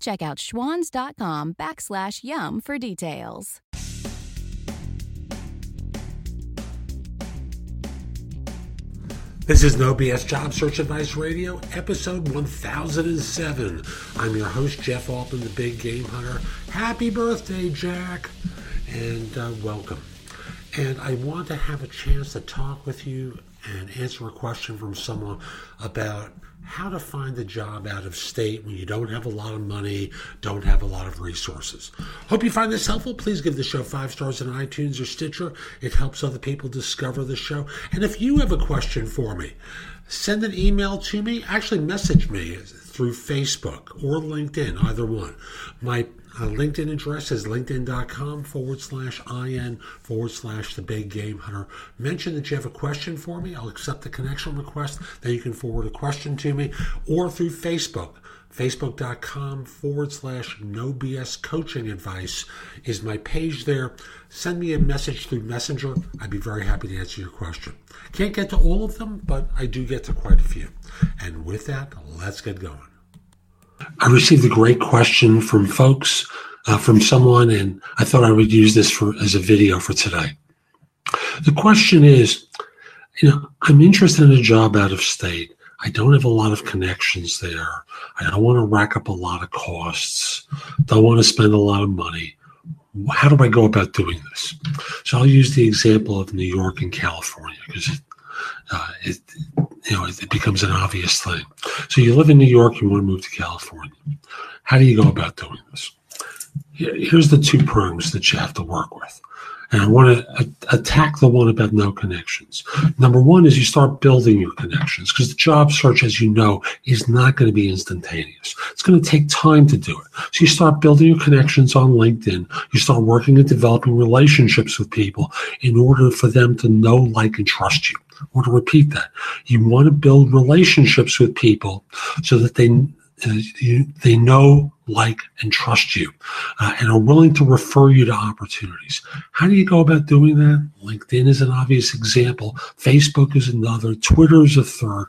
Check out schwans.com backslash YUM for details. This is No BS Job Search Advice Radio, episode 1007. I'm your host, Jeff Altman, the Big Game Hunter. Happy birthday, Jack, and uh, welcome. And I want to have a chance to talk with you and answer a question from someone about how to find a job out of state when you don't have a lot of money, don't have a lot of resources. Hope you find this helpful. Please give the show five stars on iTunes or Stitcher. It helps other people discover the show. And if you have a question for me, send an email to me. Actually, message me through Facebook or LinkedIn, either one. My uh, LinkedIn address is linkedin.com forward slash in forward slash the big game hunter. Mention that you have a question for me. I'll accept the connection request. Then you can forward a question to me or through Facebook. Facebook.com forward slash no BS coaching advice is my page there. Send me a message through Messenger. I'd be very happy to answer your question. Can't get to all of them, but I do get to quite a few. And with that, let's get going. I received a great question from folks, uh, from someone, and I thought I would use this for as a video for today. The question is, you know, I'm interested in a job out of state. I don't have a lot of connections there. I don't want to rack up a lot of costs. I don't want to spend a lot of money. How do I go about doing this? So I'll use the example of New York and California because it, uh, it, you know, it becomes an obvious thing. So you live in New York, you want to move to California. How do you go about doing this? Here's the two prongs that you have to work with. And I want to attack the one about no connections. Number one is you start building your connections because the job search, as you know, is not going to be instantaneous. It's going to take time to do it. So you start building your connections on LinkedIn. You start working and developing relationships with people in order for them to know, like, and trust you. I want to repeat that. You want to build relationships with people so that they they know, like, and trust you, uh, and are willing to refer you to opportunities. How do you go about doing that? LinkedIn is an obvious example. Facebook is another. Twitter is a third.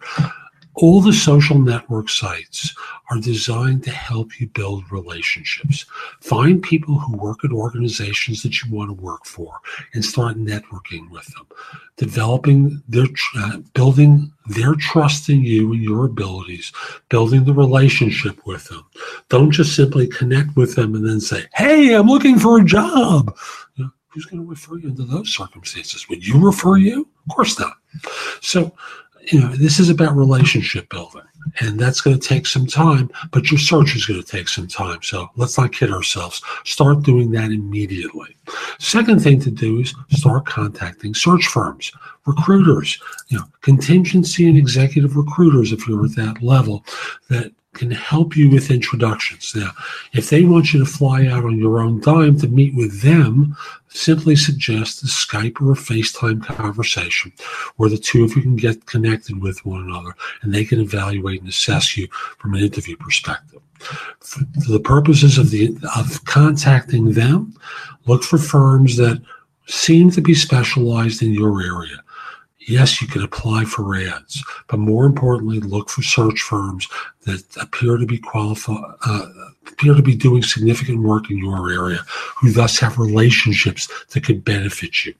All the social network sites are designed to help you build relationships. Find people who work at organizations that you want to work for and start networking with them, developing their, uh, building their trust in you and your abilities, building the relationship with them. Don't just simply connect with them and then say, Hey, I'm looking for a job. You know, who's going to refer you into those circumstances? Would you refer you? Of course not. So, you know, this is about relationship building, and that's going to take some time, but your search is going to take some time. So let's not kid ourselves. Start doing that immediately. Second thing to do is start contacting search firms, recruiters, you know, contingency and executive recruiters, if you're at that level, that can help you with introductions. Now, if they want you to fly out on your own dime to meet with them, simply suggest a Skype or a FaceTime conversation where the two of you can get connected with one another and they can evaluate and assess you from an interview perspective. For the purposes of the of contacting them, look for firms that seem to be specialized in your area yes, you can apply for ads, but more importantly, look for search firms that appear to be qualified, uh, appear to be doing significant work in your area, who thus have relationships that could benefit you.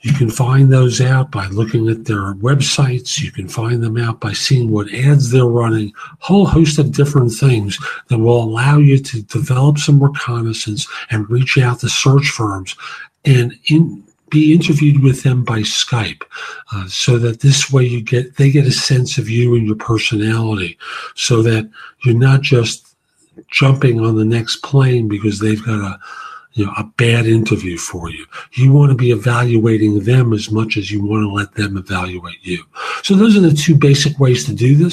You can find those out by looking at their websites. You can find them out by seeing what ads they're running, whole host of different things that will allow you to develop some reconnaissance and reach out to search firms and in be interviewed with them by Skype, uh, so that this way you get they get a sense of you and your personality, so that you're not just jumping on the next plane because they've got a you know a bad interview for you. You want to be evaluating them as much as you want to let them evaluate you. So those are the two basic ways to do this.